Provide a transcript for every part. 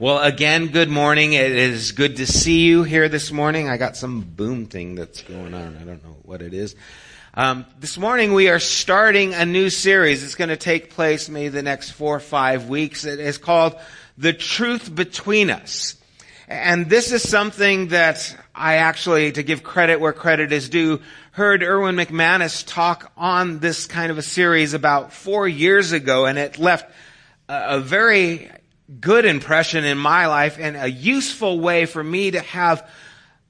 Well, again, good morning. It is good to see you here this morning. I got some boom thing that's going on. I don't know what it is. Um, this morning we are starting a new series. It's going to take place maybe the next four or five weeks. It is called The Truth Between Us. And this is something that I actually, to give credit where credit is due, heard Erwin McManus talk on this kind of a series about four years ago, and it left a, a very good impression in my life and a useful way for me to have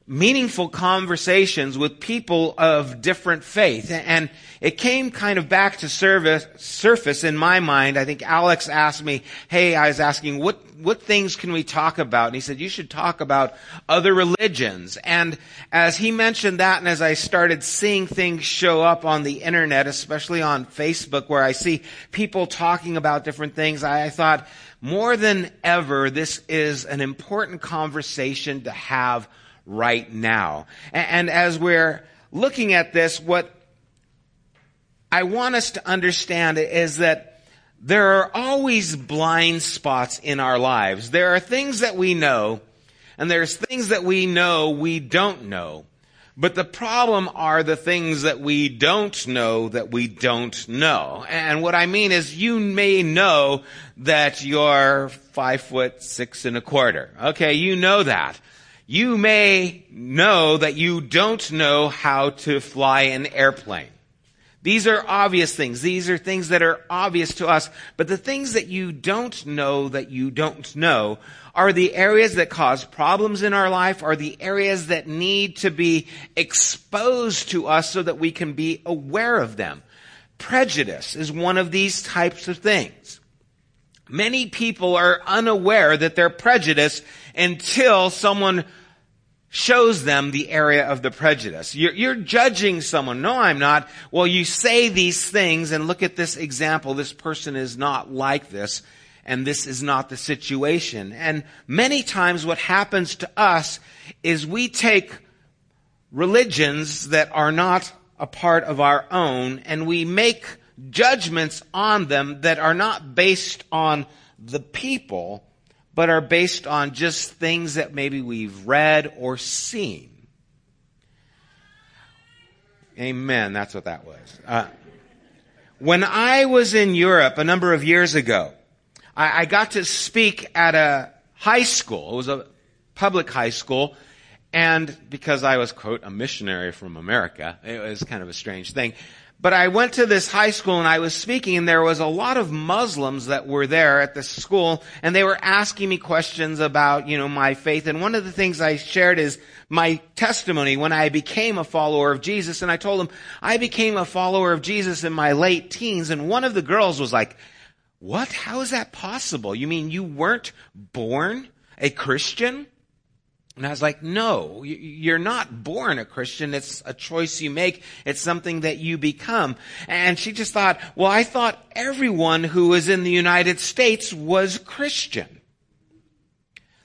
meaningful conversations with people of different faith. And it came kind of back to service, surface in my mind. I think Alex asked me, hey, I was asking, what, what things can we talk about? And he said, you should talk about other religions. And as he mentioned that, and as I started seeing things show up on the internet, especially on Facebook, where I see people talking about different things, I, I thought, more than ever, this is an important conversation to have right now. And, as we're looking at this, what I want us to understand is that there are always blind spots in our lives. There are things that we know, and there's things that we know we don't know. But the problem are the things that we don't know that we don't know. And what I mean is you may know that you're five foot six and a quarter. Okay, you know that. You may know that you don't know how to fly an airplane. These are obvious things. These are things that are obvious to us. But the things that you don't know that you don't know are the areas that cause problems in our life, are the areas that need to be exposed to us so that we can be aware of them. Prejudice is one of these types of things. Many people are unaware that they're prejudiced until someone shows them the area of the prejudice. You're, you're, judging someone. No, I'm not. Well, you say these things and look at this example. This person is not like this and this is not the situation. And many times what happens to us is we take religions that are not a part of our own and we make judgments on them that are not based on the people, but are based on just things that maybe we've read or seen. Amen. That's what that was. Uh, when I was in Europe a number of years ago, I, I got to speak at a high school. It was a public high school. And because I was, quote, a missionary from America, it was kind of a strange thing. But I went to this high school and I was speaking and there was a lot of Muslims that were there at the school and they were asking me questions about, you know, my faith. And one of the things I shared is my testimony when I became a follower of Jesus. And I told them I became a follower of Jesus in my late teens. And one of the girls was like, what? How is that possible? You mean you weren't born a Christian? And I was like, no, you're not born a Christian. It's a choice you make. It's something that you become. And she just thought, well, I thought everyone who was in the United States was Christian.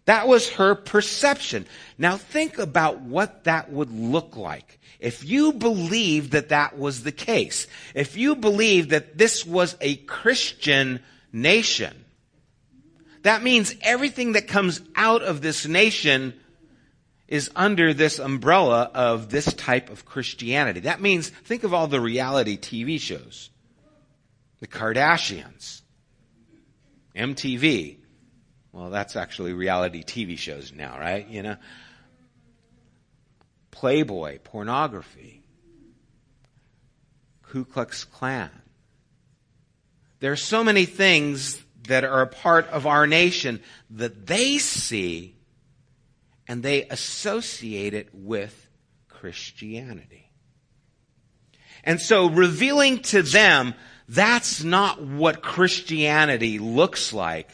That was her perception. Now think about what that would look like. If you believed that that was the case, if you believed that this was a Christian nation, that means everything that comes out of this nation is under this umbrella of this type of Christianity. That means, think of all the reality TV shows. The Kardashians. MTV. Well, that's actually reality TV shows now, right? You know? Playboy, pornography. Ku Klux Klan. There are so many things that are a part of our nation that they see and they associate it with Christianity. And so revealing to them that's not what Christianity looks like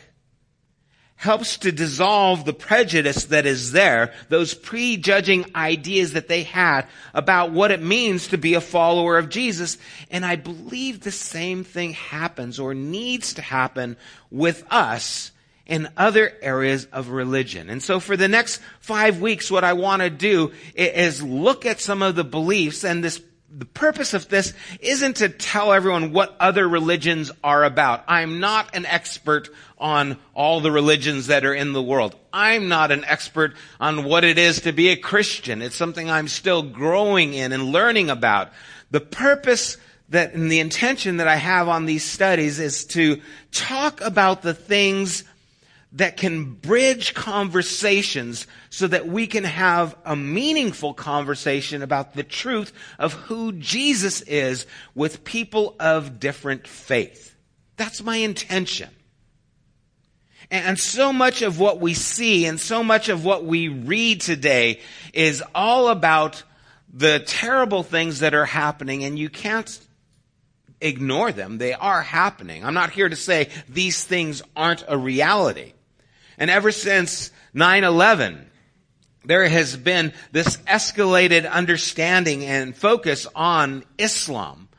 helps to dissolve the prejudice that is there, those prejudging ideas that they had about what it means to be a follower of Jesus. And I believe the same thing happens or needs to happen with us in other areas of religion. And so for the next five weeks, what I want to do is look at some of the beliefs and this the purpose of this isn't to tell everyone what other religions are about. I'm not an expert on all the religions that are in the world. I'm not an expert on what it is to be a Christian. It's something I'm still growing in and learning about. The purpose that and the intention that I have on these studies is to talk about the things that can bridge conversations so that we can have a meaningful conversation about the truth of who Jesus is with people of different faith. That's my intention. And so much of what we see and so much of what we read today is all about the terrible things that are happening and you can't ignore them. They are happening. I'm not here to say these things aren't a reality. And ever since 9-11, there has been this escalated understanding and focus on Islam.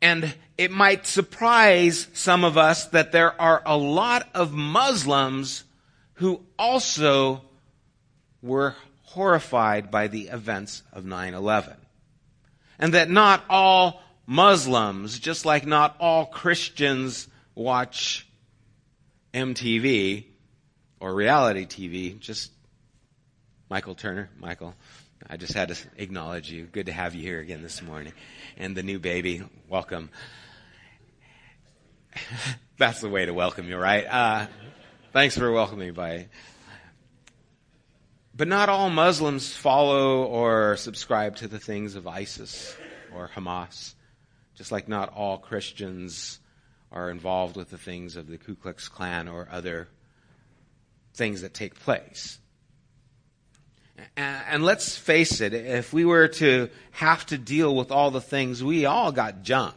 And it might surprise some of us that there are a lot of Muslims who also were horrified by the events of 9-11. And that not all Muslims, just like not all Christians watch MTV or reality TV, just Michael Turner. Michael, I just had to acknowledge you. Good to have you here again this morning. And the new baby, welcome. That's the way to welcome you, right? Uh, thanks for welcoming me by. But not all Muslims follow or subscribe to the things of ISIS or Hamas, just like not all Christians are involved with the things of the Ku Klux Klan or other things that take place. And let's face it, if we were to have to deal with all the things, we all got junk.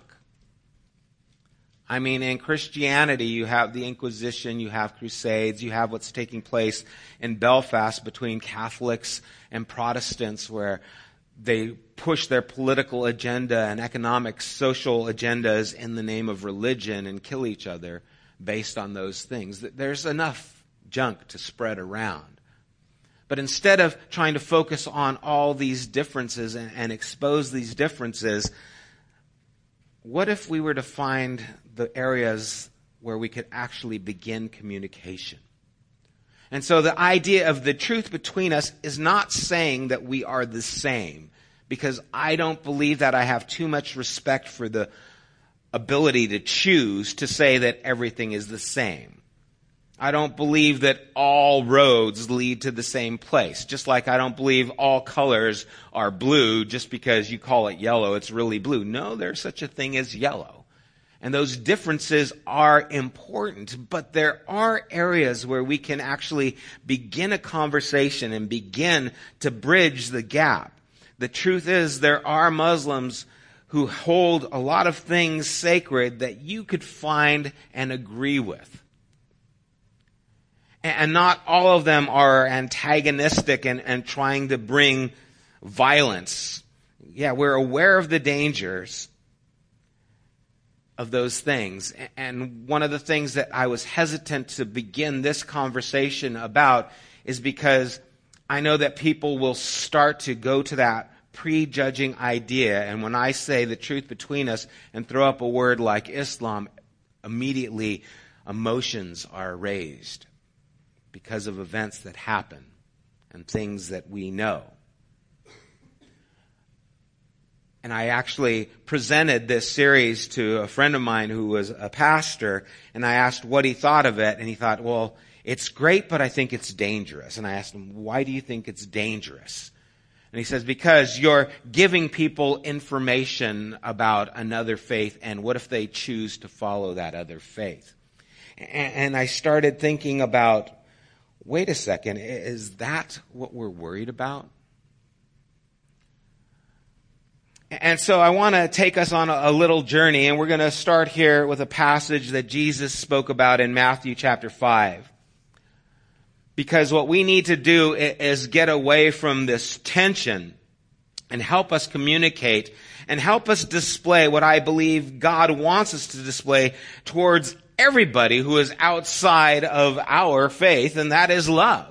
I mean, in Christianity, you have the Inquisition, you have Crusades, you have what's taking place in Belfast between Catholics and Protestants, where they push their political agenda and economic, social agendas in the name of religion and kill each other based on those things. There's enough junk to spread around. But instead of trying to focus on all these differences and, and expose these differences, what if we were to find the areas where we could actually begin communication? And so the idea of the truth between us is not saying that we are the same because I don't believe that I have too much respect for the ability to choose to say that everything is the same. I don't believe that all roads lead to the same place. Just like I don't believe all colors are blue just because you call it yellow, it's really blue. No, there's such a thing as yellow. And those differences are important, but there are areas where we can actually begin a conversation and begin to bridge the gap. The truth is, there are Muslims who hold a lot of things sacred that you could find and agree with. And not all of them are antagonistic and, and trying to bring violence. Yeah, we're aware of the dangers of those things. And one of the things that I was hesitant to begin this conversation about is because I know that people will start to go to that prejudging idea. And when I say the truth between us and throw up a word like Islam, immediately emotions are raised because of events that happen and things that we know. And I actually presented this series to a friend of mine who was a pastor, and I asked what he thought of it, and he thought, well, it's great, but I think it's dangerous. And I asked him, why do you think it's dangerous? And he says, because you're giving people information about another faith, and what if they choose to follow that other faith? And I started thinking about, wait a second, is that what we're worried about? And so I want to take us on a little journey, and we're going to start here with a passage that Jesus spoke about in Matthew chapter 5. Because what we need to do is get away from this tension and help us communicate and help us display what I believe God wants us to display towards everybody who is outside of our faith, and that is love.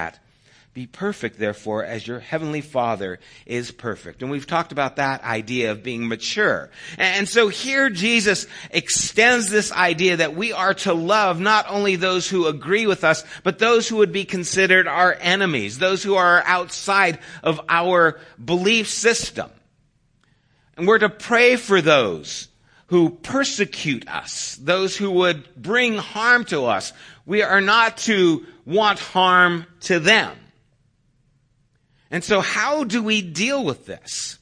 Be perfect, therefore, as your heavenly Father is perfect. And we've talked about that idea of being mature. And so here Jesus extends this idea that we are to love not only those who agree with us, but those who would be considered our enemies, those who are outside of our belief system. And we're to pray for those who persecute us, those who would bring harm to us. We are not to want harm to them. And so how do we deal with this?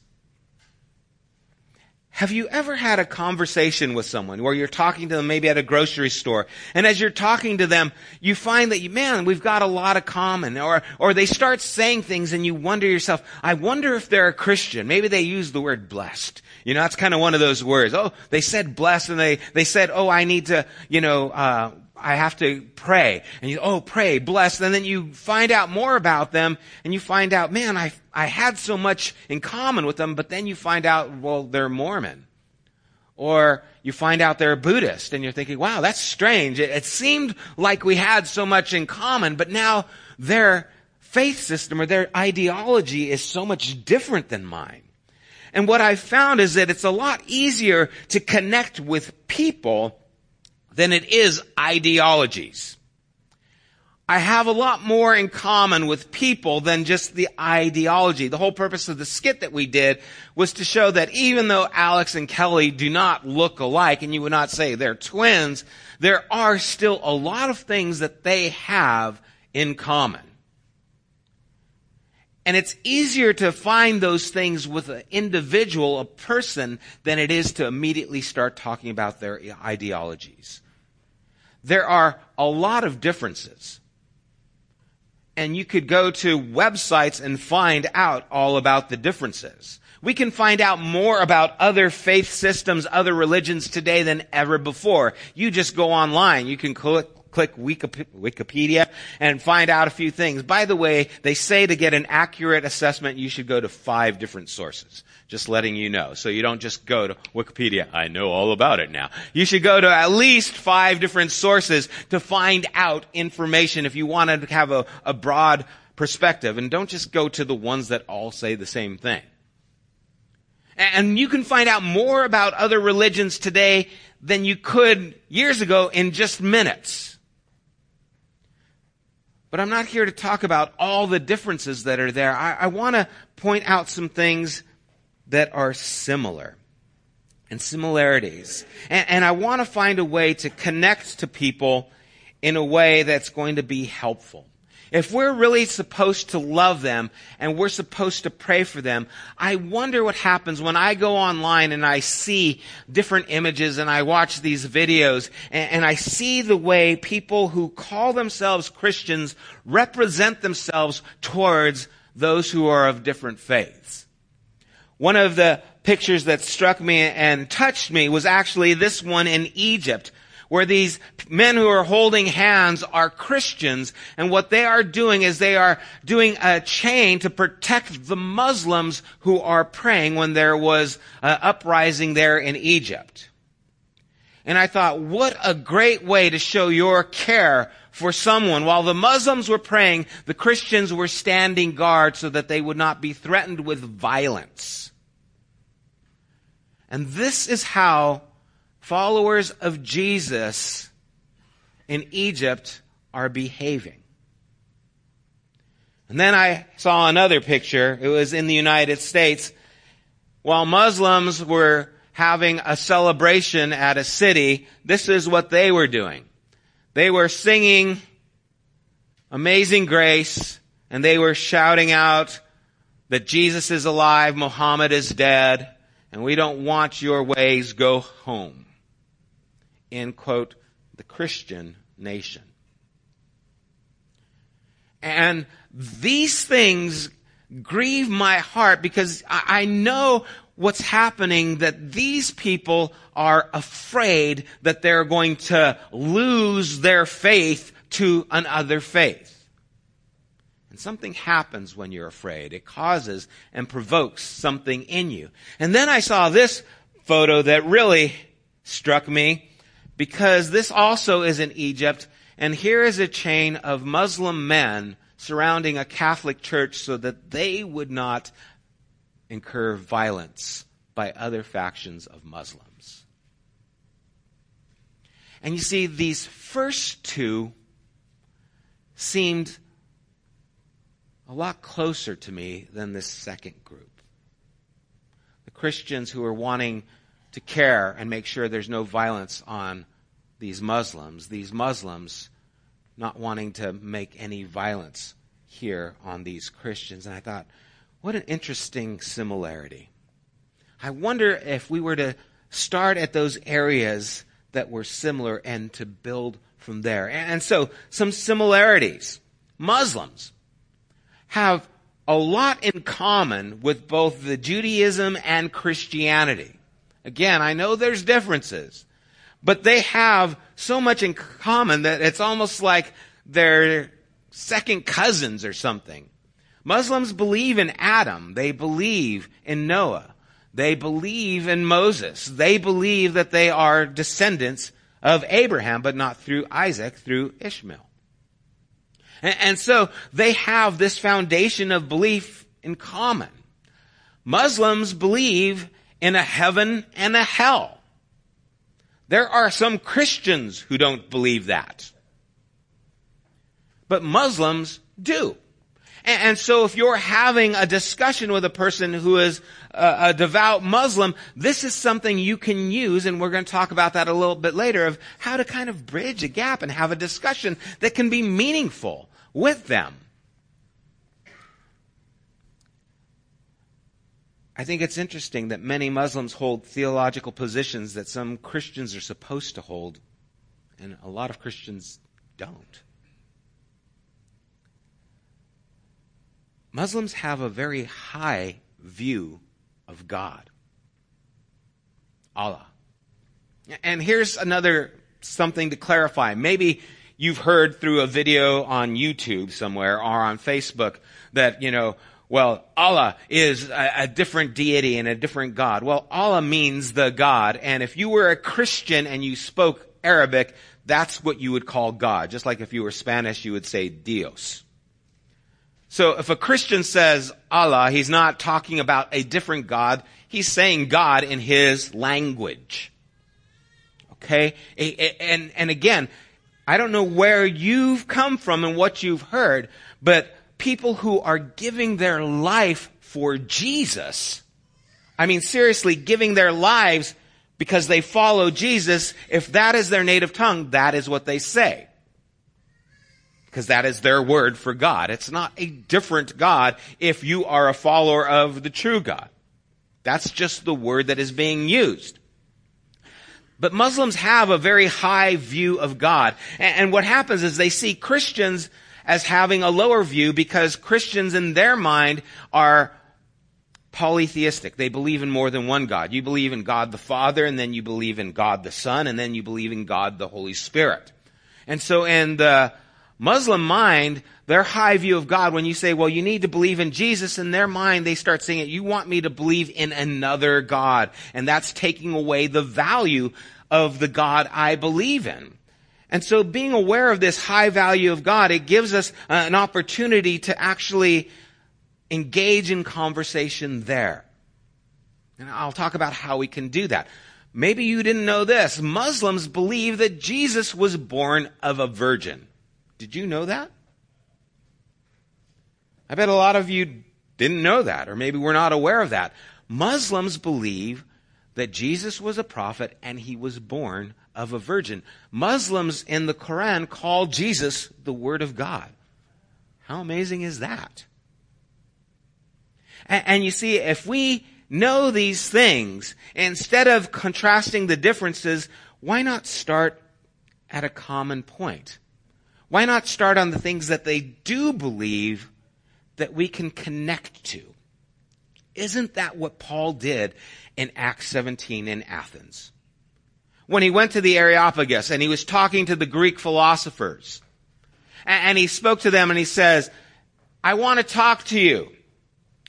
Have you ever had a conversation with someone where you're talking to them maybe at a grocery store and as you're talking to them, you find that, you, man, we've got a lot of common or, or they start saying things and you wonder yourself, I wonder if they're a Christian. Maybe they use the word blessed. You know, that's kind of one of those words. Oh, they said blessed and they, they said, oh, I need to, you know, uh, I have to pray. And you, oh, pray, bless. And then you find out more about them and you find out, man, I, I had so much in common with them, but then you find out, well, they're Mormon. Or you find out they're Buddhist and you're thinking, wow, that's strange. It, it seemed like we had so much in common, but now their faith system or their ideology is so much different than mine. And what I've found is that it's a lot easier to connect with people than it is ideologies. I have a lot more in common with people than just the ideology. The whole purpose of the skit that we did was to show that even though Alex and Kelly do not look alike, and you would not say they're twins, there are still a lot of things that they have in common. And it's easier to find those things with an individual, a person, than it is to immediately start talking about their ideologies. There are a lot of differences. And you could go to websites and find out all about the differences. We can find out more about other faith systems, other religions today than ever before. You just go online. You can click, click Wikipedia and find out a few things. By the way, they say to get an accurate assessment, you should go to five different sources. Just letting you know. So you don't just go to Wikipedia. I know all about it now. You should go to at least five different sources to find out information if you want to have a, a broad perspective. And don't just go to the ones that all say the same thing. And you can find out more about other religions today than you could years ago in just minutes. But I'm not here to talk about all the differences that are there. I, I want to point out some things that are similar and similarities. And, and I want to find a way to connect to people in a way that's going to be helpful. If we're really supposed to love them and we're supposed to pray for them, I wonder what happens when I go online and I see different images and I watch these videos and, and I see the way people who call themselves Christians represent themselves towards those who are of different faiths. One of the pictures that struck me and touched me was actually this one in Egypt where these men who are holding hands are Christians, and what they are doing is they are doing a chain to protect the Muslims who are praying when there was an uprising there in Egypt. And I thought, what a great way to show your care for someone. While the Muslims were praying, the Christians were standing guard so that they would not be threatened with violence. And this is how followers of Jesus in Egypt are behaving. And then I saw another picture. It was in the United States. While Muslims were having a celebration at a city, this is what they were doing. They were singing Amazing Grace, and they were shouting out that Jesus is alive, Muhammad is dead, and we don't want your ways, go home in, quote, the Christian nation. And these things grieve my heart because I know what's happening that these people are afraid that they're going to lose their faith to another faith. And something happens when you're afraid. It causes and provokes something in you. And then I saw this photo that really struck me because this also is in Egypt. And here is a chain of Muslim men surrounding a Catholic church so that they would not incur violence by other factions of Muslims. And you see, these first two seemed a lot closer to me than this second group. The Christians who are wanting to care and make sure there's no violence on these Muslims, these Muslims not wanting to make any violence here on these Christians. And I thought, what an interesting similarity. I wonder if we were to start at those areas that were similar and to build from there. And so, some similarities. Muslims have a lot in common with both the Judaism and Christianity. Again, I know there's differences, but they have so much in common that it's almost like they're second cousins or something. Muslims believe in Adam. They believe in Noah. They believe in Moses. They believe that they are descendants of Abraham, but not through Isaac, through Ishmael. And, and so they have this foundation of belief in common. Muslims believe in a heaven and a hell. There are some Christians who don't believe that. But Muslims do. And, so if you're having a discussion with a person who is a devout Muslim, this is something you can use, and we're going to talk about that a little bit later, of how to kind of bridge a gap and have a discussion that can be meaningful with them. I think it's interesting that many Muslims hold theological positions that some Christians are supposed to hold, and a lot of Christians don't. Muslims have a very high view of God, Allah. And here's another something to clarify. Maybe you've heard through a video on YouTube somewhere or on Facebook that, you know, well, Allah is a, a, different deity and a different God. Well, Allah means the God. And if you were a Christian and you spoke Arabic, that's what you would call God. Just like if you were Spanish, you would say Dios. So if a Christian says Allah, he's not talking about a different God. He's saying God in his language. Okay? And, and again, I don't know where you've come from and what you've heard, but people who are giving their life for Jesus, I mean, seriously, giving their lives because they follow Jesus, if that is their native tongue, that is what they say. Because that is their word for God. It's not a different God if you are a follower of the true God. That's just the word that is being used. But Muslims have a very high view of God. And what happens is they see Christians as having a lower view because Christians in their mind are polytheistic. They believe in more than one God. You believe in God the Father, and then you believe in God the Son, and then you believe in God the Holy Spirit. And so in the Muslim mind, their high view of God, when you say, well, you need to believe in Jesus, in their mind, they start saying it, you want me to believe in another God. And that's taking away the value of the God I believe in. And so being aware of this high value of God, it gives us uh, an opportunity to actually engage in conversation there. And I'll talk about how we can do that. Maybe you didn't know this. Muslims believe that Jesus was born of a virgin. Did you know that? I bet a lot of you didn't know that, or maybe we're not aware of that. Muslims believe that Jesus was a prophet and he was born of a virgin. Muslims in the Quran call Jesus the Word of God. How amazing is that? And, and, you see, if we know these things, instead of contrasting the differences, why not start at a common point? Why not start on the things that they do believe that we can connect to? Isn't that what Paul did in Acts 17 in Athens? When he went to the Areopagus and he was talking to the Greek philosophers, and he spoke to them and he says, I want to talk to you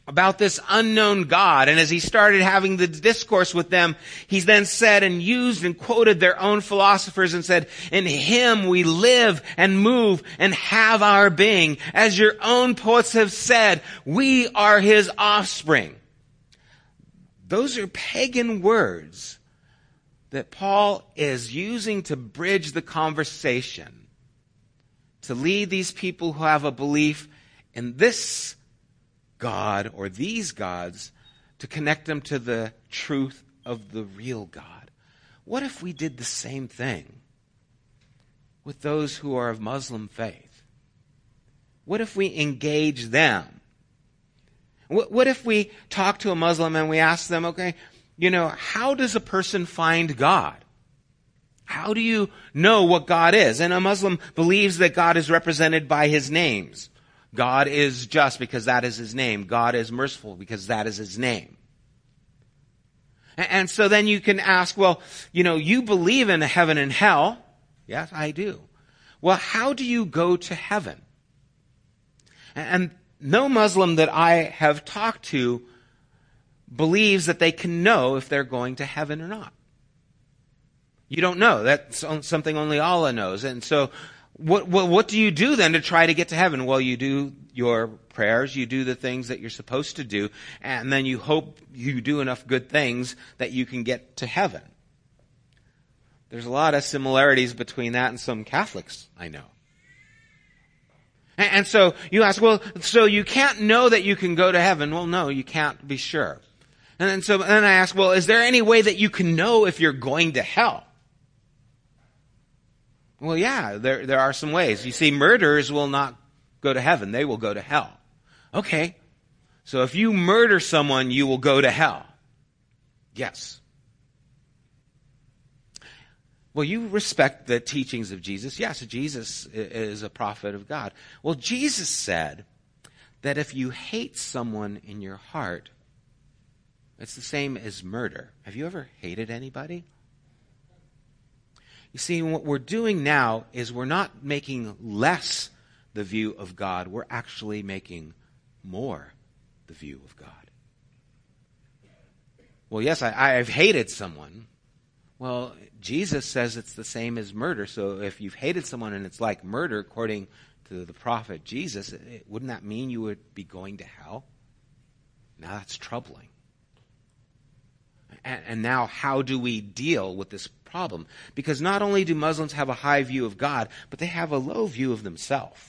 about this unknown God. And as he started having the discourse with them, he then said and used and quoted their own philosophers and said, in him we live and move and have our being. As your own poets have said, we are his offspring. Those are pagan words that Paul is using to bridge the conversation, to lead these people who have a belief in this God or these gods to connect them to the truth of the real God. What if we did the same thing with those who are of Muslim faith? What if we engage them? What, if we talk to a Muslim and we ask them, okay, you know, how does a person find God? How do you know what God is? And a Muslim believes that God is represented by his names. God is just because that is his name. God is merciful because that is his name. And so then you can ask, well, you know, you believe in heaven and hell. Yes, I do. Well, how do you go to heaven? And no Muslim that I have talked to believes that they can know if they're going to heaven or not. You don't know. That's something only Allah knows. And so what, what, what do you do then to try to get to heaven? Well, you do your prayers, you do the things that you're supposed to do, and then you hope you do enough good things that you can get to heaven. There's a lot of similarities between that and some Catholics I know. And, and so you ask, well, so you can't know that you can go to heaven? Well, no, you can't be sure. And then so then I ask, well, is there any way that you can know if you're going to hell? Well, yeah, there, there are some ways. You see, murderers will not go to heaven. They will go to hell. Okay. So if you murder someone, you will go to hell. Yes. Well, you respect the teachings of Jesus. Yes, Jesus is a prophet of God. Well, Jesus said that if you hate someone in your heart, it's the same as murder. Have you ever hated anybody? You see, what we're doing now is we're not making less the view of God, we're actually making more the view of God. Well, yes, I, I've hated someone. Well, Jesus says it's the same as murder. So if you've hated someone and it's like murder, according to the prophet Jesus, it, wouldn't that mean you would be going to hell? Now that's troubling. And, now, how do we deal with this problem. Because not only do Muslims have a high view of God, but they have a low view of themselves.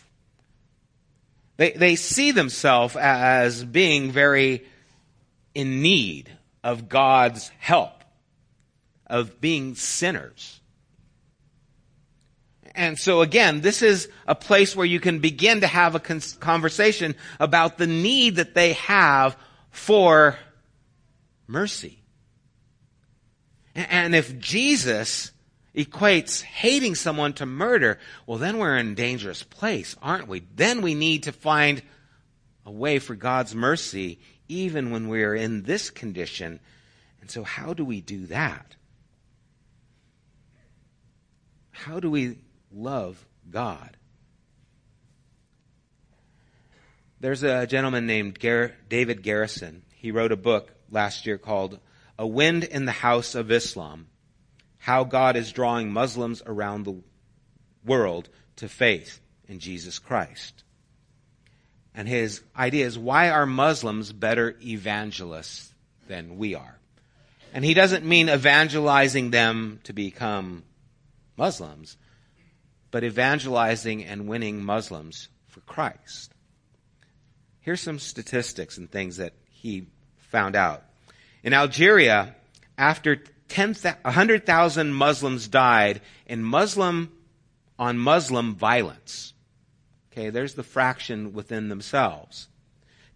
They, they see themselves as being very in need of God's help, of being sinners. And so again, this is a place where you can begin to have a conversation about the need that they have for mercy. And if Jesus equates hating someone to murder, well, then we're in a dangerous place, aren't we? Then we need to find a way for God's mercy even when we're in this condition. And so, how do we do that? How do we love God? There's a gentleman named Gar- David Garrison. He wrote a book last year called a Wind in the House of Islam How God is Drawing Muslims Around the World to Faith in Jesus Christ. And his idea is why are Muslims better evangelists than we are? And he doesn't mean evangelizing them to become Muslims, but evangelizing and winning Muslims for Christ. Here's some statistics and things that he found out. In Algeria, after 100,000 Muslims died in Muslim on Muslim violence. Okay, there's the fraction within themselves.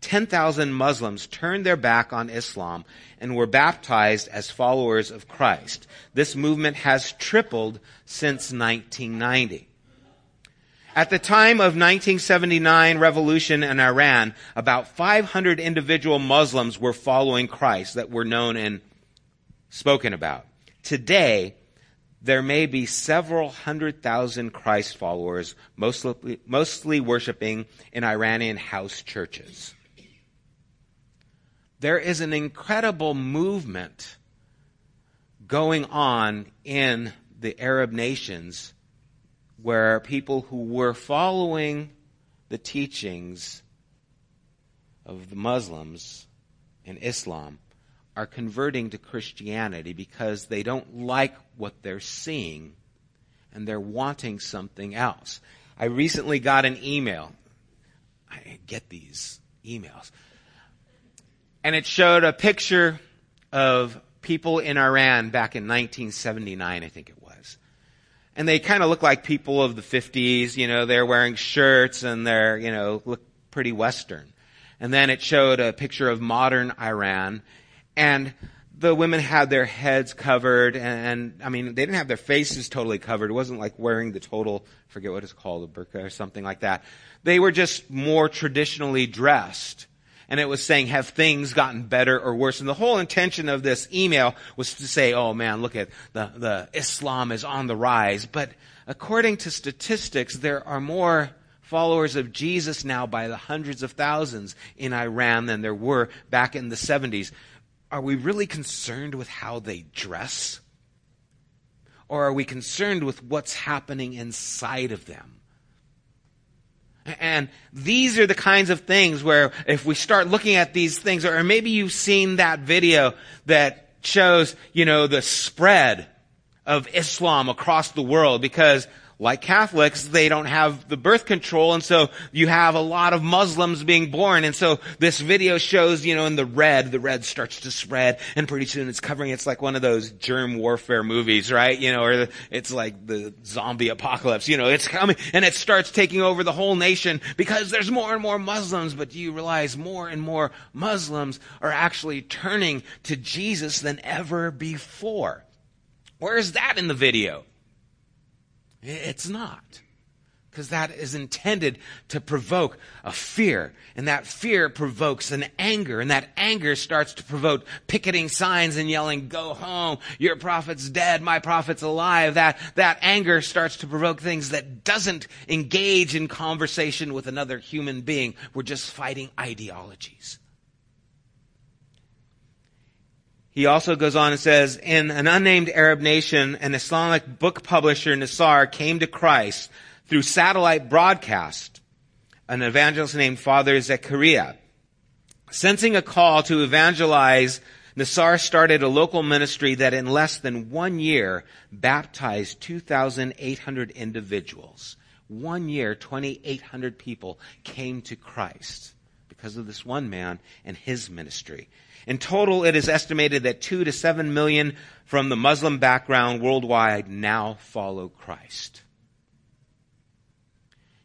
10,000 Muslims turned their back on Islam and were baptized as followers of Christ. This movement has tripled since 1990. At the time of 1979 revolution in Iran, about 500 individual Muslims were following Christ that were known and spoken about. Today, there may be several hundred thousand Christ followers, mostly, mostly worshiping in Iranian house churches. There is an incredible movement going on in the Arab nations where people who were following the teachings of the Muslims and Islam are converting to Christianity because they don't like what they're seeing and they're wanting something else. I recently got an email. I get these emails. And it showed a picture of people in Iran back in 1979, I think it was. And they kind of look like people of the 50s, you know, they're wearing shirts and they're, you know, look pretty Western. And then it showed a picture of modern Iran and the women had their heads covered and, and, I mean, they didn't have their faces totally covered. It wasn't like wearing the total, forget what it's called, a burqa or something like that. They were just more traditionally dressed. And it was saying, have things gotten better or worse? And the whole intention of this email was to say, oh man, look at the, the Islam is on the rise. But according to statistics, there are more followers of Jesus now by the hundreds of thousands in Iran than there were back in the 70s are we really concerned with how they dress? Or are we concerned with what's happening inside of them? And these are the kinds of things where if we start looking at these things, or maybe you've seen that video that shows, you know, the spread of Islam across the world because like Catholics, they don't have the birth control, and so you have a lot of Muslims being born. And so this video shows, you know, in the red, the red starts to spread, and pretty soon it's covering. It's like one of those germ warfare movies, right? You know, or it's like the zombie apocalypse. You know, it's coming, and it starts taking over the whole nation because there's more and more Muslims. But do you realize more and more Muslims are actually turning to Jesus than ever before? Where is that in the video? It's not. Because that is intended to provoke a fear. And that fear provokes an anger. And that anger starts to provoke picketing signs and yelling, go home. Your prophet's dead. My prophet's alive. That, that anger starts to provoke things that doesn't engage in conversation with another human being. We're just fighting ideologies. He also goes on and says, in an unnamed Arab nation, an Islamic book publisher, Nasar, came to Christ through satellite broadcast. An evangelist named Father Zechariah. Sensing a call to evangelize, Nasar started a local ministry that in less than one year baptized 2,800 individuals. One year, 2,800 people came to Christ because of this one man and his ministry. In total, it is estimated that two to seven million from the Muslim background worldwide now follow Christ.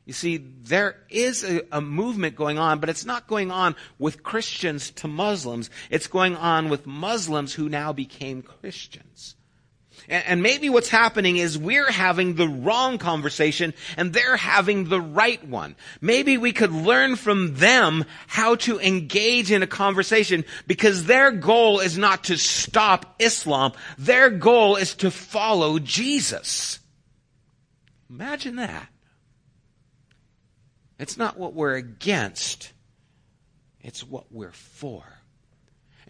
You see, there is a, a, movement going on, but it's not going on with Christians to Muslims. It's going on with Muslims who now became Christians. And maybe what's happening is we're having the wrong conversation and they're having the right one. Maybe we could learn from them how to engage in a conversation because their goal is not to stop Islam. Their goal is to follow Jesus. Imagine that. It's not what we're against. It's what we're for.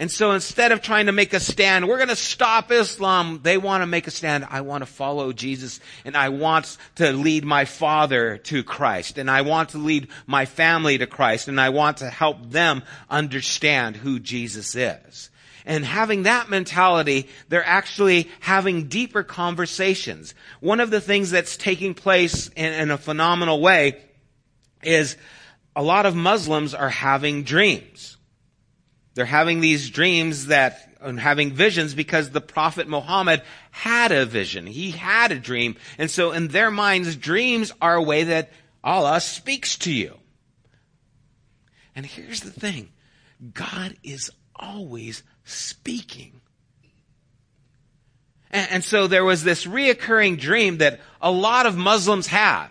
And so instead of trying to make a stand, we're going to stop Islam. They want to make a stand. I want to follow Jesus and I want to lead my father to Christ and I want to lead my family to Christ and I want to help them understand who Jesus is. And having that mentality, they're actually having deeper conversations. One of the things that's taking place in, in a phenomenal way is a lot of Muslims are having dreams. They're having these dreams that, and having visions because the Prophet Muhammad had a vision. He had a dream. And so in their minds, dreams are a way that Allah speaks to you. And here's the thing. God is always speaking. And, and so there was this reoccurring dream that a lot of Muslims had.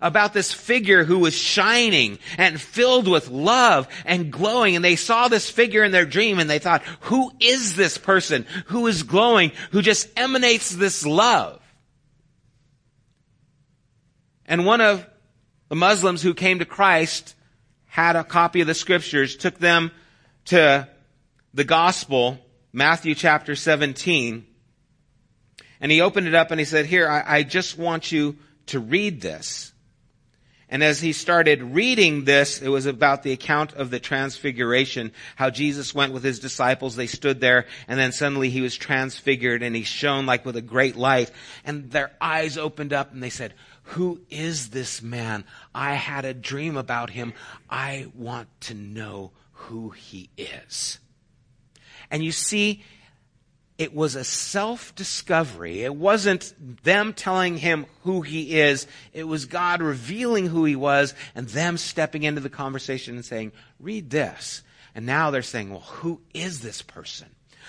About this figure who was shining and filled with love and glowing. And they saw this figure in their dream and they thought, who is this person who is glowing, who just emanates this love? And one of the Muslims who came to Christ had a copy of the scriptures, took them to the gospel, Matthew chapter 17, and he opened it up and he said, here, I, I just want you to read this. And as he started reading this, it was about the account of the transfiguration, how Jesus went with his disciples, they stood there, and then suddenly he was transfigured and he shone like with a great light, and their eyes opened up and they said, who is this man? I had a dream about him. I want to know who he is. And you see, it was a self discovery. It wasn't them telling him who he is. It was God revealing who he was and them stepping into the conversation and saying, read this. And now they're saying, well, who is this person?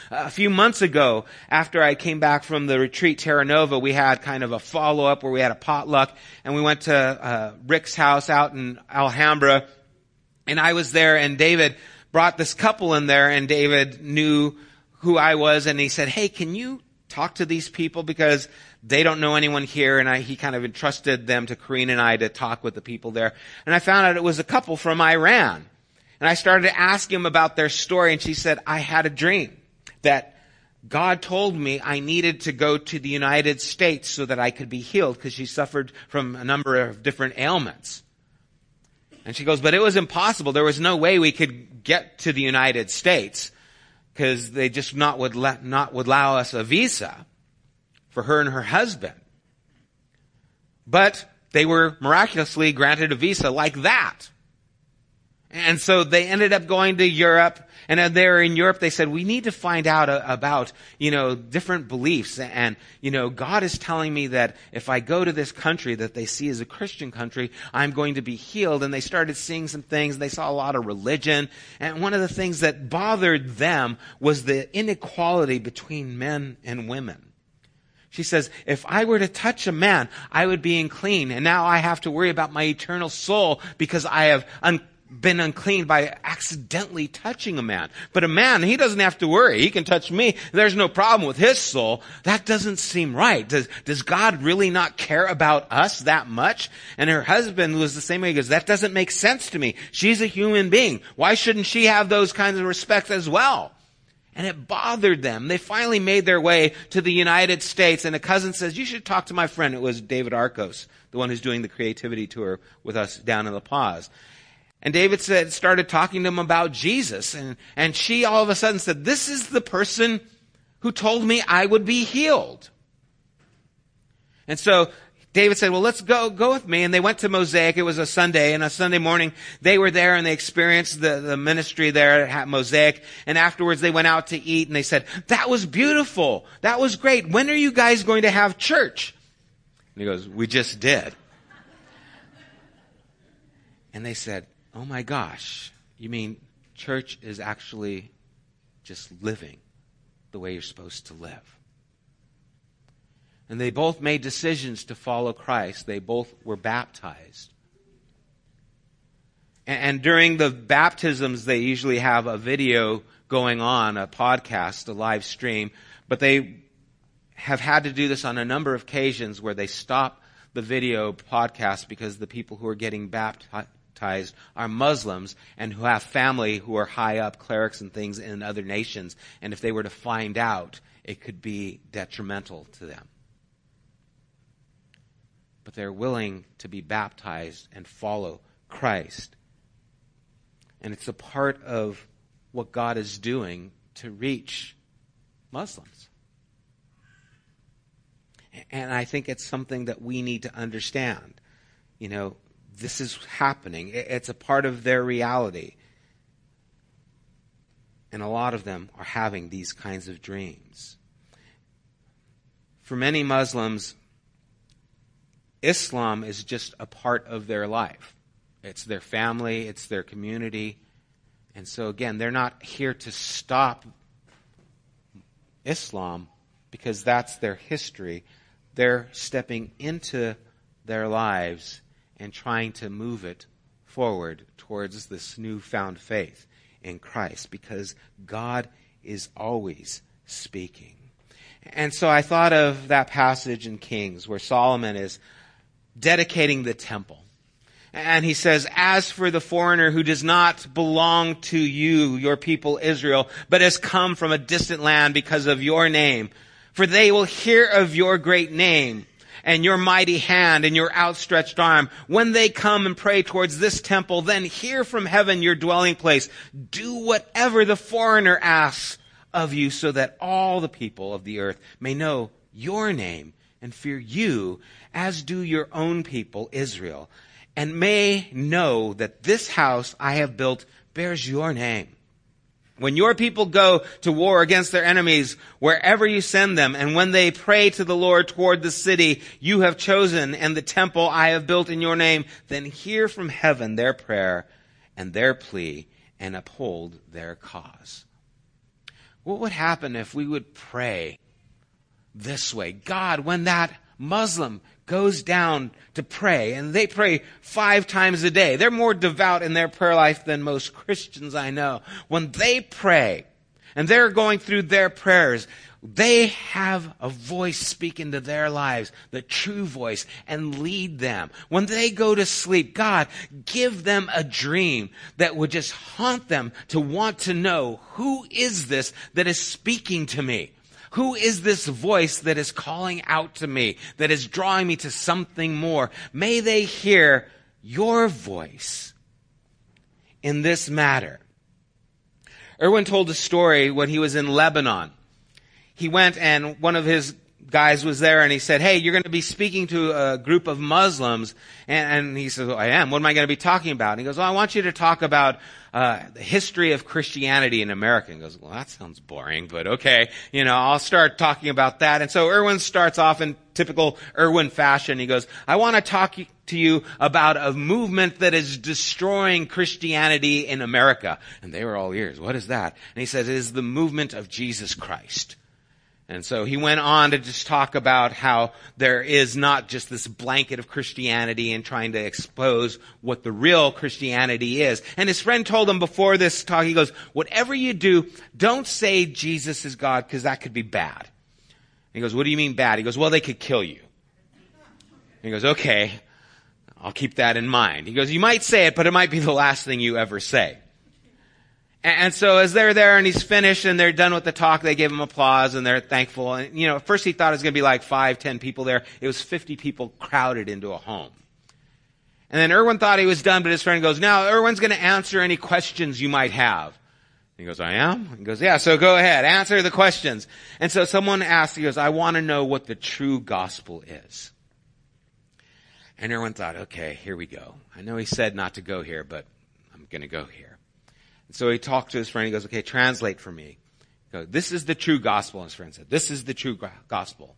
A few months ago, after I came back from the retreat Terra Nova, we had kind of a follow up where we had a potluck and we went to uh, Rick's house out in Alhambra and I was there and David brought this couple in there and David knew who I was and he said, Hey, can you talk to these people because they don't know anyone here and I, he kind of entrusted them to Corrine and I to talk with the people there. And I found out it was a couple from Iran. And I started to ask him about their story and she said, I had a dream that God told me I needed to go to the United States so that I could be healed because she suffered from a number of different ailments. And she goes, but it was impossible. There was no way we could get to the United States because they just not would let, not would allow us a visa for her and her husband. But they were miraculously granted a visa like that. And so they ended up going to Europe and there in Europe, they said, we need to find out about, you know, different beliefs. And, you know, God is telling me that if I go to this country that they see as a Christian country, I'm going to be healed. And they started seeing some things. They saw a lot of religion. And one of the things that bothered them was the inequality between men and women. She says, if I were to touch a man, I would be unclean. And now I have to worry about my eternal soul because I have un- been unclean by accidentally touching a man. But a man, he doesn't have to worry. He can touch me. There's no problem with his soul. That doesn't seem right. Does, does God really not care about us that much? And her husband was the same way. He goes, that doesn't make sense to me. She's a human being. Why shouldn't she have those kinds of respects as well? And it bothered them. They finally made their way to the United States and a cousin says, you should talk to my friend. It was David Arcos, the one who's doing the creativity tour with us down in La Paz. And David said, started talking to him about Jesus. And, and she all of a sudden said, this is the person who told me I would be healed. And so David said, well, let's go, go with me. And they went to Mosaic. It was a Sunday and a Sunday morning they were there and they experienced the, the ministry there at Mosaic. And afterwards they went out to eat and they said, that was beautiful. That was great. When are you guys going to have church? And he goes, we just did. And they said, oh my gosh, you mean church is actually just living the way you're supposed to live? And they both made decisions to follow Christ. They both were baptized. And, during the baptisms, they usually have a video going on, a podcast, a live stream, but they have had to do this on a number of occasions where they stop the video podcast because the people who are getting baptized baptized are Muslims and who have family who are high up clerics and things in other nations. And if they were to find out, it could be detrimental to them. But they're willing to be baptized and follow Christ. And it's a part of what God is doing to reach Muslims. And I think it's something that we need to understand. You know, this is happening. It's a part of their reality. And a lot of them are having these kinds of dreams. For many Muslims, Islam is just a part of their life. It's their family, it's their community. And so, again, they're not here to stop Islam because that's their history. They're stepping into their lives and trying to move it forward towards this newfound faith in Christ because God is always speaking. And so I thought of that passage in Kings where Solomon is dedicating the temple. And he says, as for the foreigner who does not belong to you, your people Israel, but has come from a distant land because of your name, for they will hear of your great name and your mighty hand and your outstretched arm. When they come and pray towards this temple, then hear from heaven your dwelling place. Do whatever the foreigner asks of you so that all the people of the earth may know your name and fear you as do your own people, Israel, and may know that this house I have built bears your name. When your people go to war against their enemies, wherever you send them, and when they pray to the Lord toward the city you have chosen and the temple I have built in your name, then hear from heaven their prayer and their plea and uphold their cause. What would happen if we would pray this way? God, when that Muslim goes down to pray, and they pray five times a day. They're more devout in their prayer life than most Christians I know. When they pray, and they're going through their prayers, they have a voice speak into their lives, the true voice, and lead them. When they go to sleep, God, give them a dream that would just haunt them to want to know who is this that is speaking to me? Who is this voice that is calling out to me, that is drawing me to something more? May they hear your voice in this matter. Erwin told a story when he was in Lebanon. He went and one of his guys was there and he said, Hey, you're going to be speaking to a group of Muslims. And, and he says, well, I am. What am I going to be talking about? And he goes, well, I want you to talk about uh, the history of Christianity in America. And goes, well, that sounds boring, but okay. You know, I'll start talking about that. And so Erwin starts off in typical Erwin fashion. He goes, I want to talk to you about a movement that is destroying Christianity in America. And they were all ears. What is that? And he says, it is the movement of Jesus Christ. And so he went on to just talk about how there is not just this blanket of Christianity and trying to expose what the real Christianity is. And his friend told him before this talk, he goes, whatever you do, don't say Jesus is God because that could be bad. He goes, what do you mean bad? He goes, well, they could kill you. He goes, okay, I'll keep that in mind. He goes, you might say it, but it might be the last thing you ever say. And so as they're there and he's finished and they're done with the talk, they give him applause and they're thankful. And, you know, at first he thought it was going to be like five, ten people there. It was 50 people crowded into a home. And then Erwin thought he was done, but his friend goes, now Erwin's going to answer any questions you might have. He goes, I am? He goes, yeah, so go ahead, answer the questions. And so someone asked, he goes, I want to know what the true gospel is. And Erwin thought, okay, here we go. I know he said not to go here, but I'm going to go here. So he talked to his friend. He goes, okay, translate for me. Goes, this is the true gospel. And his friend said, this is the true gospel.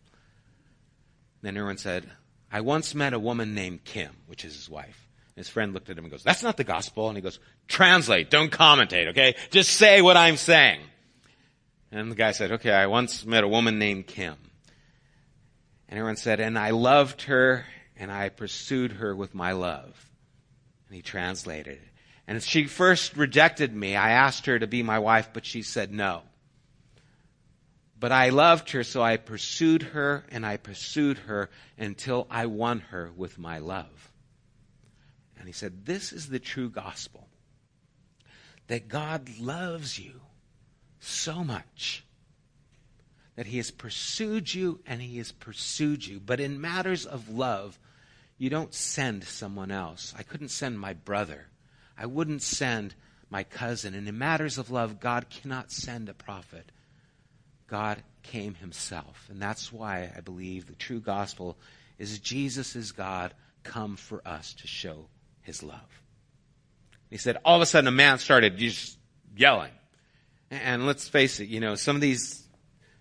then Erwin said, I once met a woman named Kim, which is his wife. And his friend looked at him and goes, that's not the gospel. And he goes, translate, don't commentate, okay? Just say what I'm saying. And the guy said, okay, I once met a woman named Kim. And Erwin said, and I loved her and I pursued her with my love. And he translated. And she first rejected me. I asked her to be my wife, but she said no. But I loved her, so I pursued her and I pursued her until I won her with my love. And he said, This is the true gospel that God loves you so much that he has pursued you and he has pursued you. But in matters of love, you don't send someone else. I couldn't send my brother. I wouldn't send my cousin. And in matters of love, God cannot send a prophet. God came himself. And that's why I believe the true gospel is Jesus is God come for us to show his love. He said, all of a sudden a man started just yelling. And let's face it, you know, some of these,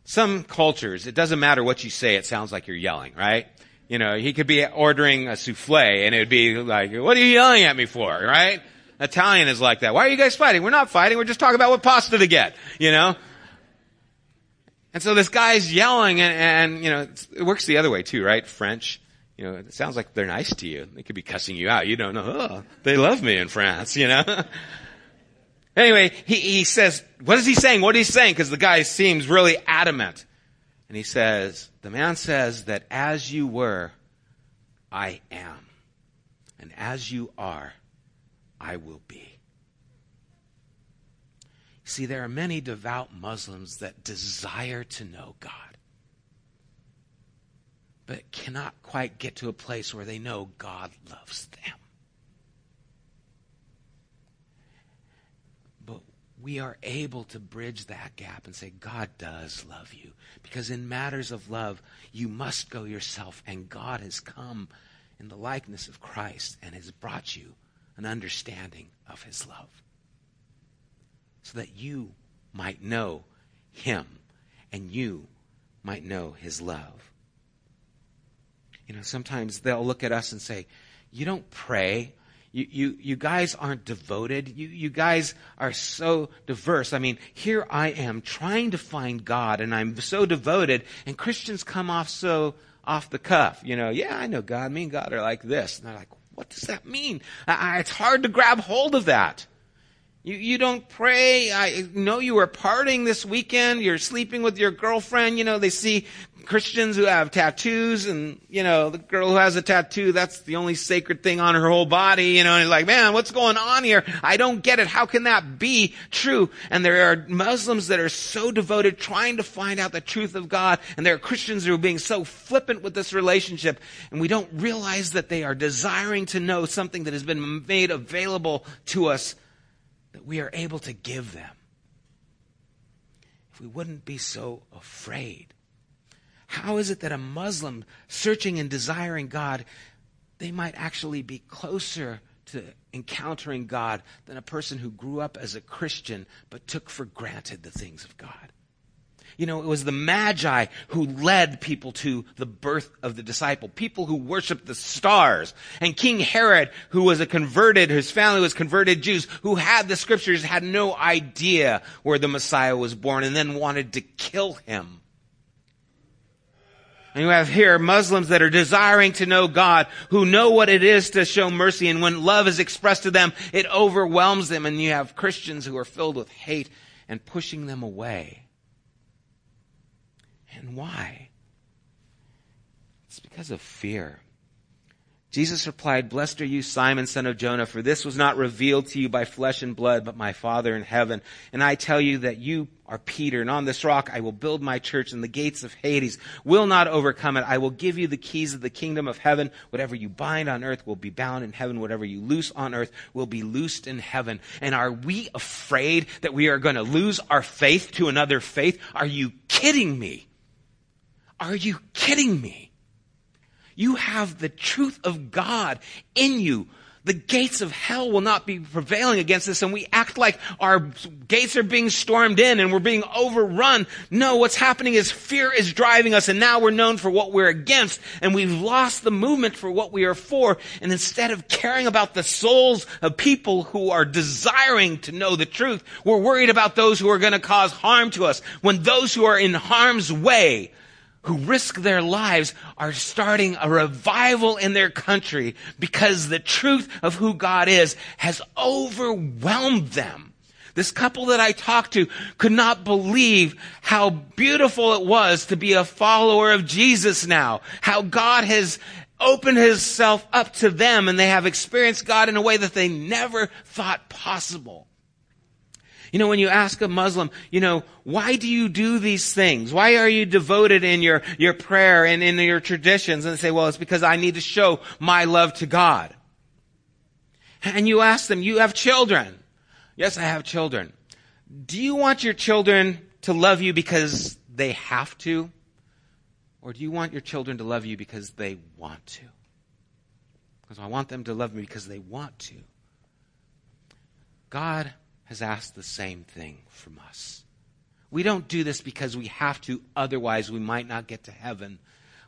some cultures, it doesn't matter what you say, it sounds like you're yelling, right? You know, he could be ordering a souffle and it would be like, what are you yelling at me for, right? Italian is like that. Why are you guys fighting? We're not fighting. We're just talking about what pasta to get, you know? And so this guy's yelling and, and you know, it works the other way too, right? French. You know, it sounds like they're nice to you. They could be cussing you out. You don't know. Oh, they love me in France, you know? anyway, he, he says, what is he saying? What is he saying? Because the guy seems really adamant. And he says, the man says that as you were, I am. And as you are, I will be. See, there are many devout Muslims that desire to know God but cannot quite get to a place where they know God loves them. But we are able to bridge that gap and say, God does love you. Because in matters of love, you must go yourself, and God has come in the likeness of Christ and has brought you an understanding of his love. So that you might know him and you might know his love. You know, sometimes they'll look at us and say, You don't pray. You, you, you guys aren't devoted. You, you guys are so diverse. I mean, here I am trying to find God and I'm so devoted and Christians come off so off the cuff. You know, yeah, I know God. Me and God are like this. And they're like, does that mean? I, it's hard to grab hold of that. You, you don't pray. I know you were partying this weekend. You're sleeping with your girlfriend. You know, they see Christians who have tattoos and, you know, the girl who has a tattoo, that's the only sacred thing on her whole body, you know, and like, man, what's going on here? I don't get it. How can that be true? And there are Muslims that are so devoted trying to find out the truth of God, and there are Christians who are being so flippant with this relationship, and we don't realize that they are desiring to know something that has been made available to us that we are able to give them. If we wouldn't be so afraid. How is it that a Muslim searching and desiring God, they might actually be closer to encountering God than a person who grew up as a Christian but took for granted the things of God? You know, it was the Magi who led people to the birth of the disciple, people who worshiped the stars. And King Herod, who was a converted, his family was converted Jews, who had the scriptures, had no idea where the Messiah was born and then wanted to kill him. And you have here Muslims that are desiring to know God, who know what it is to show mercy, and when love is expressed to them, it overwhelms them. And you have Christians who are filled with hate and pushing them away. And why? It's because of fear. Jesus replied, Blessed are you, Simon, son of Jonah, for this was not revealed to you by flesh and blood, but my Father in heaven. And I tell you that you are Peter, and on this rock I will build my church, and the gates of Hades will not overcome it. I will give you the keys of the kingdom of heaven. Whatever you bind on earth will be bound in heaven. Whatever you loose on earth will be loosed in heaven. And are we afraid that we are going to lose our faith to another faith? Are you kidding me? Are you kidding me? You have the truth of God in you. The gates of hell will not be prevailing against us and we act like our gates are being stormed in and we're being overrun. No, what's happening is fear is driving us and now we're known for what we're against and we've lost the movement for what we are for. And instead of caring about the souls of people who are desiring to know the truth, we're worried about those who are going to cause harm to us. When those who are in harm's way who risk their lives are starting a revival in their country because the truth of who God is has overwhelmed them. This couple that I talked to could not believe how beautiful it was to be a follower of Jesus now. How God has opened himself up to them and they have experienced God in a way that they never thought possible. You know, when you ask a Muslim, you know, why do you do these things? Why are you devoted in your, your prayer and in your traditions? And they say, well, it's because I need to show my love to God. And you ask them, you have children. Yes, I have children. Do you want your children to love you because they have to? Or do you want your children to love you because they want to? Because I want them to love me because they want to. God has asked the same thing from us. We don't do this because we have to, otherwise, we might not get to heaven.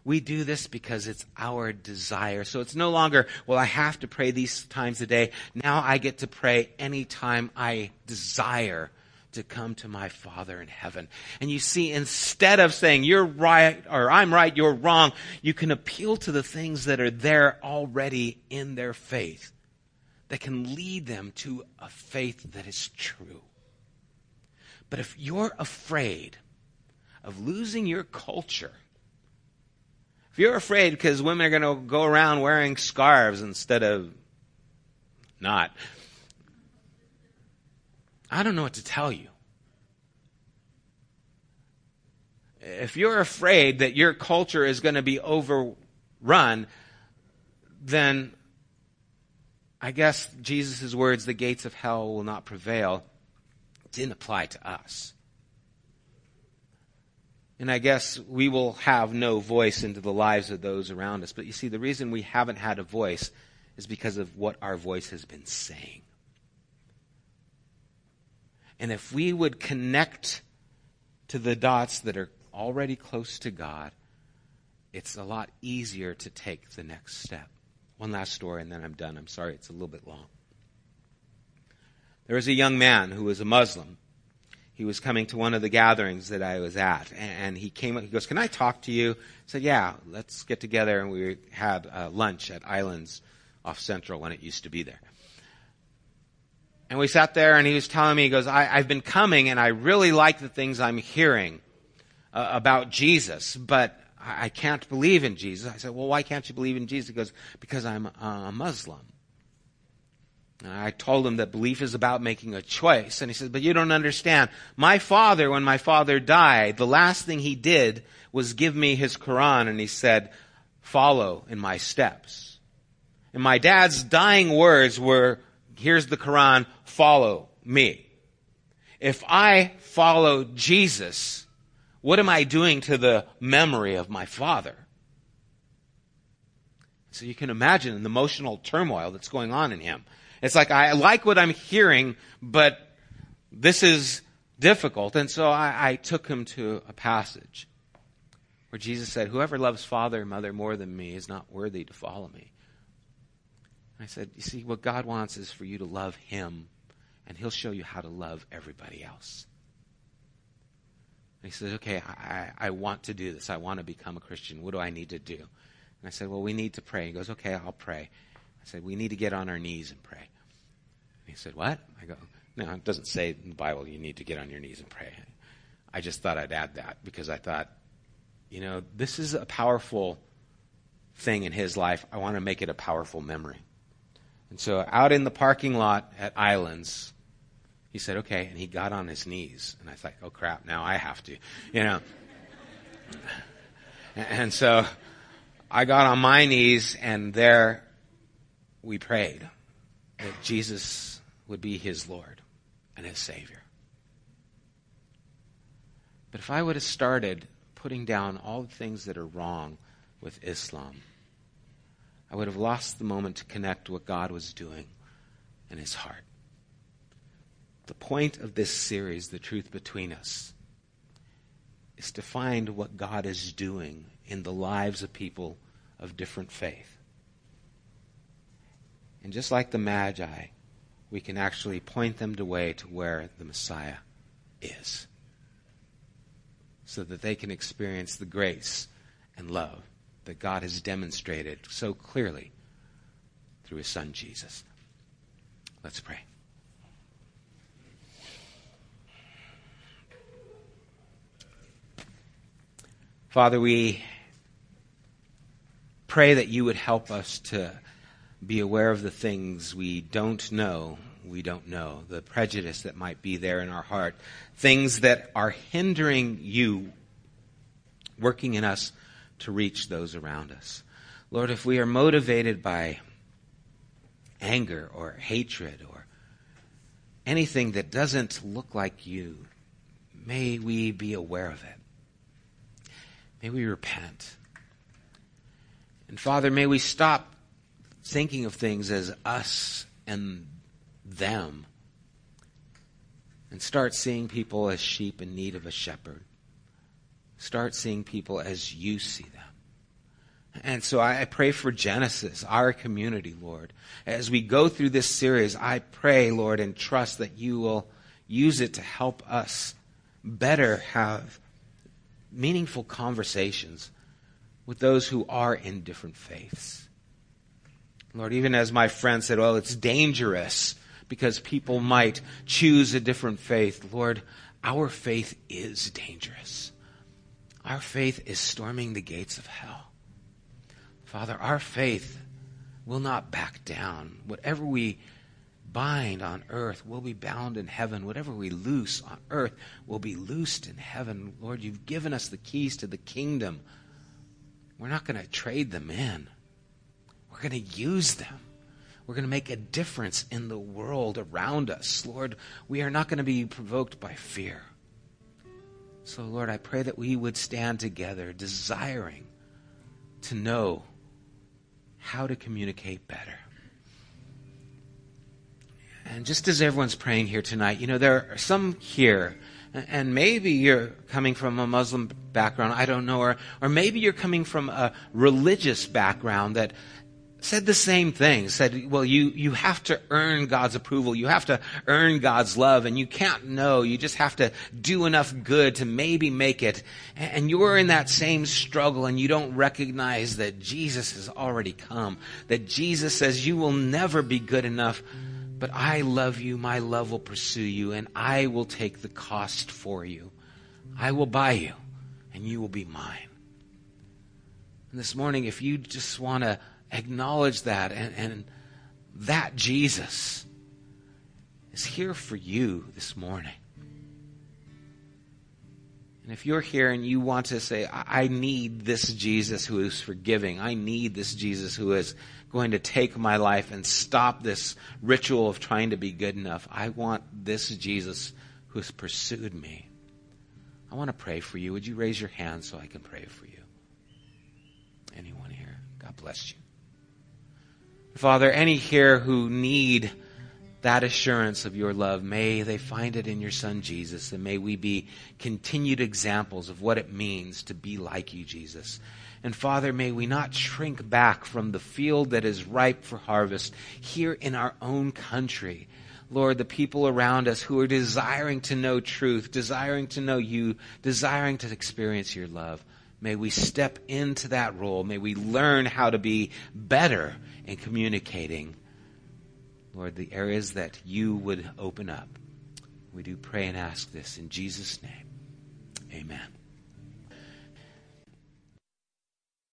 We do this because it's our desire. So it's no longer, well, I have to pray these times a day. Now I get to pray anytime I desire to come to my Father in heaven. And you see, instead of saying you're right or I'm right, you're wrong, you can appeal to the things that are there already in their faith that can lead them to a faith that is true. But if you're afraid of losing your culture, if you're afraid because women are going to go around wearing scarves instead of not, I don't know what to tell you. If you're afraid that your culture is going to be overrun, then I guess Jesus' words, the gates of hell will not prevail, didn't apply to us. And I guess we will have no voice into the lives of those around us. But you see, the reason we haven't had a voice is because of what our voice has been saying. And if we would connect to the dots that are already close to God, it's a lot easier to take the next step. One last story and then I'm done. I'm sorry, it's a little bit long. There was a young man who was a Muslim he was coming to one of the gatherings that I was at, and he came. Up. He goes, "Can I talk to you?" I said, "Yeah, let's get together." And we had uh, lunch at Islands off Central when it used to be there. And we sat there, and he was telling me, he goes, I, have been coming, and I really like the things I'm hearing uh, about Jesus, but I, can't believe in Jesus. I said, Well, why can't you believe in Jesus? He goes, Because I'm a Muslim. I told him that belief is about making a choice. And he said, but you don't understand. My father, when my father died, the last thing he did was give me his Quran and he said, follow in my steps. And my dad's dying words were, here's the Quran, follow me. If I follow Jesus, what am I doing to the memory of my father? So you can imagine the emotional turmoil that's going on in him. It's like, I like what I'm hearing, but this is difficult. And so I, I took him to a passage where Jesus said, Whoever loves father or mother more than me is not worthy to follow me. I said, You see, what God wants is for you to love him, and he'll show you how to love everybody else. And he says, Okay, I, I want to do this. I want to become a Christian. What do I need to do? And I said, Well, we need to pray. He goes, Okay, I'll pray. I said, We need to get on our knees and pray. He said, What? I go, No, it doesn't say in the Bible you need to get on your knees and pray. I just thought I'd add that because I thought, you know, this is a powerful thing in his life. I want to make it a powerful memory. And so out in the parking lot at Islands, he said, okay. And he got on his knees. And I thought, oh crap, now I have to, you know. and so I got on my knees and there we prayed that Jesus would be his Lord and his Savior. But if I would have started putting down all the things that are wrong with Islam, I would have lost the moment to connect what God was doing in his heart. The point of this series, The Truth Between Us, is to find what God is doing in the lives of people of different faith. And just like the Magi, we can actually point them the way to where the Messiah is. So that they can experience the grace and love that God has demonstrated so clearly through his son Jesus. Let's pray. Father, we pray that you would help us to be aware of the things we don't know we don't know, the prejudice that might be there in our heart, things that are hindering you working in us to reach those around us. Lord, if we are motivated by anger or hatred or anything that doesn't look like you, may we be aware of it. May we repent. And Father, may we stop thinking of things as us and them and start seeing people as sheep in need of a shepherd. Start seeing people as you see them. And so I pray for Genesis, our community, Lord. As we go through this series, I pray, Lord, and trust that you will use it to help us better have meaningful conversations with those who are in different faiths. Lord, even as my friend said, well, it's dangerous because people might choose a different faith. Lord, our faith is dangerous. Our faith is storming the gates of hell. Father, our faith will not back down. Whatever we bind on earth will be bound in heaven. Whatever we loose on earth will be loosed in heaven. Lord, you've given us the keys to the kingdom. We're not going to trade them in. We're going to use them. We're going to make a difference in the world around us. Lord, we are not going to be provoked by fear. So, Lord, I pray that we would stand together, desiring to know how to communicate better. And just as everyone's praying here tonight, you know, there are some here, and maybe you're coming from a Muslim background, I don't know, or, or maybe you're coming from a religious background that said the same thing. Said, well, you, you have to earn God's approval. You have to earn God's love and you can't know. You just have to do enough good to maybe make it. And you're in that same struggle and you don't recognize that Jesus has already come. That Jesus says you will never be good enough but I love you, my love will pursue you, and I will take the cost for you. I will buy you, and you will be mine. And this morning, if you just want to acknowledge that and, and that Jesus is here for you this morning. And if you're here and you want to say, I need this Jesus who is forgiving, I need this Jesus who is going to take my life and stop this ritual of trying to be good enough. I want this Jesus who has pursued me. I want to pray for you. Would you raise your hand so I can pray for you? Anyone here? God bless you. Father, any here who need that assurance of your love, may they find it in your Son Jesus, and may we be continued examples of what it means to be like you, Jesus. And Father, may we not shrink back from the field that is ripe for harvest here in our own country. Lord, the people around us who are desiring to know truth, desiring to know you, desiring to experience your love. May we step into that role. May we learn how to be better in communicating, Lord, the areas that you would open up. We do pray and ask this in Jesus' name. Amen.